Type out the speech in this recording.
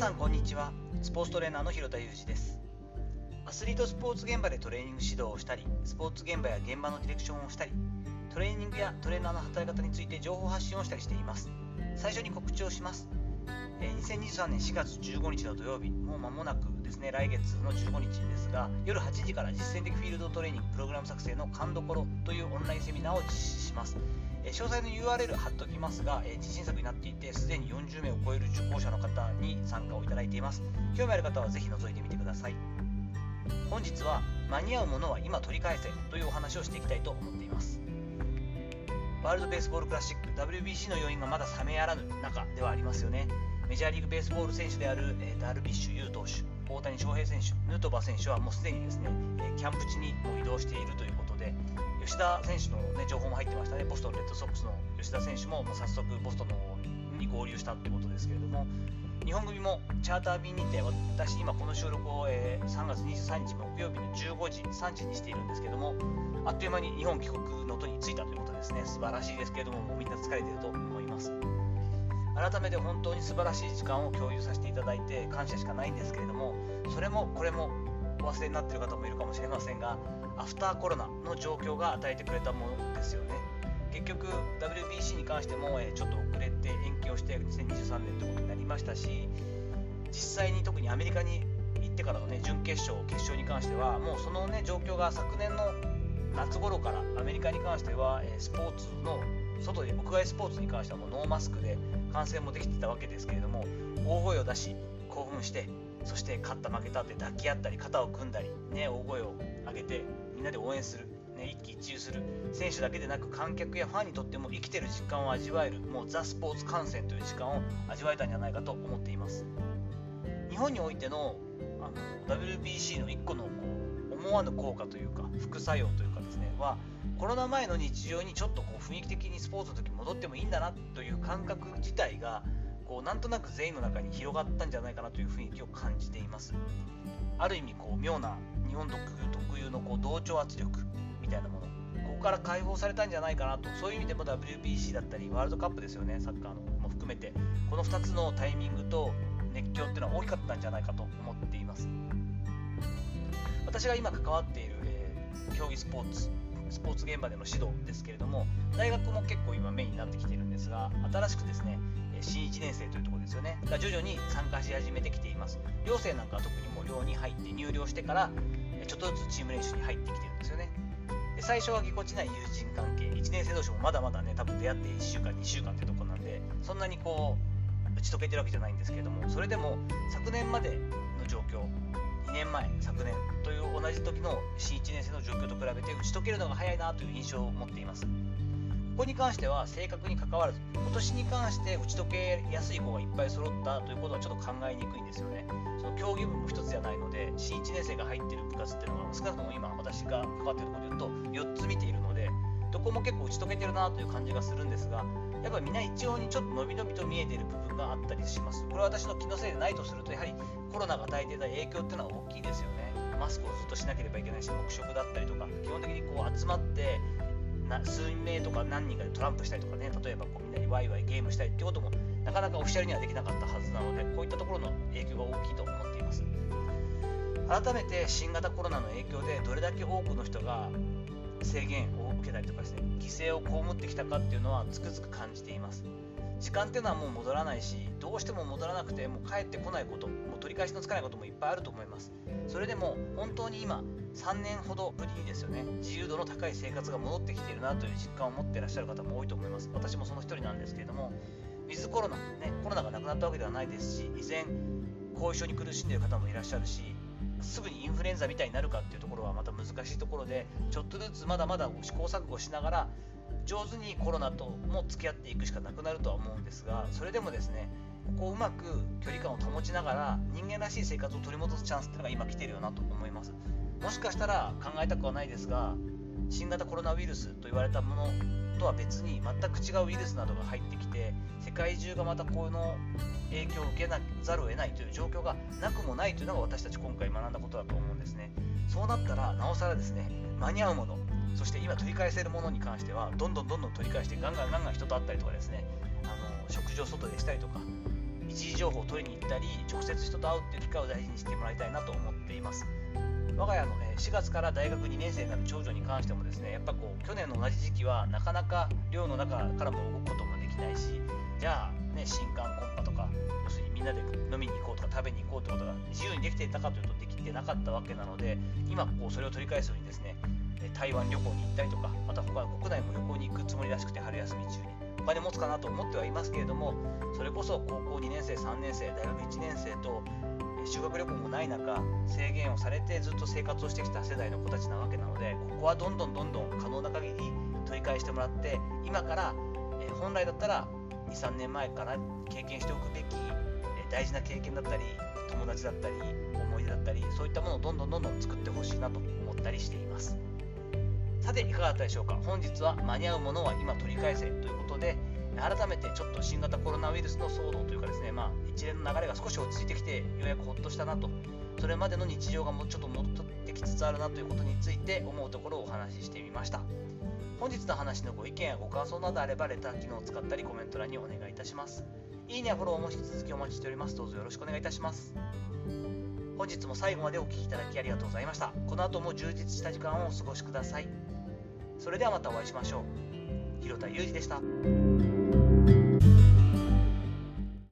さんこんにちは。スポーツトレーナーの広田裕二です。アスリートスポーツ現場でトレーニング指導をしたりスポーツ現場や現場のディレクションをしたりトレーニングやトレーナーの働き方について情報発信をしたりしています。最初に告知をします。2023年4月15日の土曜日もう間もなくですね来月の15日ですが夜8時から実践的フィールドトレーニングプログラム作成の勘どころというオンラインセミナーを実施します。詳細の URL 貼っておきますが自信作になっていてすでに40名を超える受講者の方に参加をいただいています。興味ある方はぜひ覗いてみてください。本日は間に合うものは今取り返せというお話をしていきたいと思っています。ワールドベースボールクラシック WBC の要因がまだ冷めやらぬ中ではありますよね。メジャーリーグベースボール選手である、えダルビッシュ有投手大谷翔平選手ヌートバー選手はもうすでにですね、えキャンプ地にも移動しているということで吉田選手の、ね、情報も入ってましたね。ボストンレッドソックスの吉田選手ももう早速ボストンに合流したということですけれども日本組もチャーター便にて私今この収録を、えー、3月23日木曜日の15時3時にしているんですけどもあっという間に日本帰国の途に着いたということですね。素晴らしいですけれどももうみんな疲れていると思います。改めて本当に素晴らしい時間を共有させていただいて感謝しかないんですけれどもそれもこれもお忘れになっている方もいるかもしれませんがアフターコロナの状況が与えてくれたものですよね。結局 WBC に関しても、えちょっと遅れて延期をして2023年ということになりましたし実際に特にアメリカに行ってからの、ね、準決勝決勝に関してはもうその、ね、状況が昨年の夏頃からアメリカに関しては、えスポーツの外で屋外スポーツに関してはもうノーマスクで観戦もできてたわけですけれども大声を出し興奮してそして勝った負けたって抱き合ったり肩を組んだり、ね、大声を上げてみんなで応援する、ね、一喜一憂する選手だけでなく観客やファンにとっても生きてる実感を味わえるもうザ・スポーツ観戦という時間を味わえたんじゃないかと思っています。日本においてのあの WBC の1個のこう思わぬ効果というか副作用というかですねはコロナ前の日常にちょっとこう雰囲気的にスポーツの時戻ってもいいんだなという感覚自体がこうなんとなく全員の中に広がったんじゃないかなという雰囲気を感じています。ある意味こう妙な日本特有のこう同調圧力みたいなもの。ここから解放されたんじゃないかなと。そういう意味でも WBC だったりワールドカップですよね。サッカーのも含めて。この2つのタイミングと熱狂っていうのは大きかったんじゃないかと思っています。私が今関わっている、えー、競技スポーツスポーツ現場での指導ですけれども大学も結構今メインになってきているんですが新しくですね新1年生というところですよね。が徐々に参加し始めてきています。寮生なんかは特にもう寮に入って入寮してからちょっとずつチーム練習に入ってきてるんですよね。で最初はぎこちない友人関係。1年生同士もまだまだね多分出会って1週間2週間ってとこなんでそんなにこう打ち解けてるわけじゃないんですけれどもそれでも昨年までの状況2年前昨年という同じ時の新1年生の状況と比べて打ち解けるのが早いなという印象を持っています。ここに関しては正確に関わらず今年に関して打ち解けやすい子がいっぱい揃ったということはちょっと考えにくいんですよね。その競技部も1つじゃないので新1年生が入ってる部活っていうのは少なくとも今私が関わっているところで言うと4つ見ているのでどこも結構打ち解けてるなという感じがするんですがやっぱりみんな一様にちょっと伸び伸びと見えている部分があったりします。これは私の気のせいでないとするとやはりコロナが与えていた影響っていうのは大きいですよね。マスクをずっとしなければいけないし黙食だったりとか基本的にこう集まって数名とか何人かでトランプしたりとかね例えばこうみんなにワイワイゲームしたりってこともなかなかオフィシャルにはできなかったはずなのでこういったところの影響が大きいと思っています。改めて新型コロナの影響でどれだけ多くの人が制限を受けたりとかですね犠牲を被ってきたかっていうのはつくづく感じています。時間っていうのはもう戻らないしどうしても戻らなくてもう帰ってこないこともう取り返しのつかないこともいっぱいあると思います。それでも本当に今3年ほどぶりにですよね。自由度の高い生活が戻ってきているなという実感を持ってらっしゃる方も多いと思います。私もその一人なんですけれどもウィズコロナ、ね、コロナがなくなったわけではないですし依然後遺症に苦しんでいる方もいらっしゃるしすぐにインフルエンザみたいになるかっていうところはまた難しいところでちょっとずつまだまだ試行錯誤しながら上手にコロナとも付き合っていくしかなくなるとは思うんですがそれでもですねここをうまく距離感を保ちながら人間らしい生活を取り戻すチャンスっていうのが今来てるよなと思います。もしかしたら考えたくはないですが新型コロナウイルスと言われたものとは別に全く違うウイルスなどが入ってきて世界中がまたこの影響を受けなざるを得ないという状況がなくもないというのが私たち今回学んだことだと思うんですね。そうなったらなおさらですね間に合うものそして今取り返せるものに関してはどんどんどんどん取り返してガンガンガンガン人と会ったりとかですねあの食事を外でしたりとか一時情報を取りに行ったり直接人と会うっていう機会を大事にしてもらいたいなと思っています。我が家の、ね、4月から大学2年生になる長女に関してもですねやっぱこう去年の同じ時期はなかなか寮の中からも動くこともできないしじゃあ、ね、新刊コンパとか要するにみんなで飲みに行こうとか食べに行こうってことが自由にできていたかというとできてなかったわけなので今こうそれを取り返すようにですね台湾旅行に行ったりとかまた他の国内も旅行に行くつもりらしくて春休み中に。お金持つかなと思ってはいますけれどもそれこそ高校2年生3年生大学1年生と修学旅行もない中制限をされてずっと生活をしてきた世代の子たちなわけなのでここはどんどんどんどん可能な限り取り返してもらって今から、え本来だったら23年前から経験しておくべき、え大事な経験だったり友達だったり思い出だったりそういったものをどんどんどんどん作ってほしいなと思ったりしています。さていかがだったでしょうか。本日は間に合うものは今取り返せということで改めてちょっと新型コロナウイルスの騒動というかですね、まあ、一連の流れが少し落ち着いてきてようやくほっとしたなとそれまでの日常がもうちょっと戻ってきつつあるなということについて思うところをお話ししてみました。本日の話のご意見やご感想などあればレター機能を使ったりコメント欄にお願いいたします。いいねやフォローも引き続きお待ちしております。どうぞよろしくお願いいたします。本日も最後までお聴きいただきありがとうございました。この後も充実した時間をお過ごしください。それではまたお会いしましょう。広田裕二でした。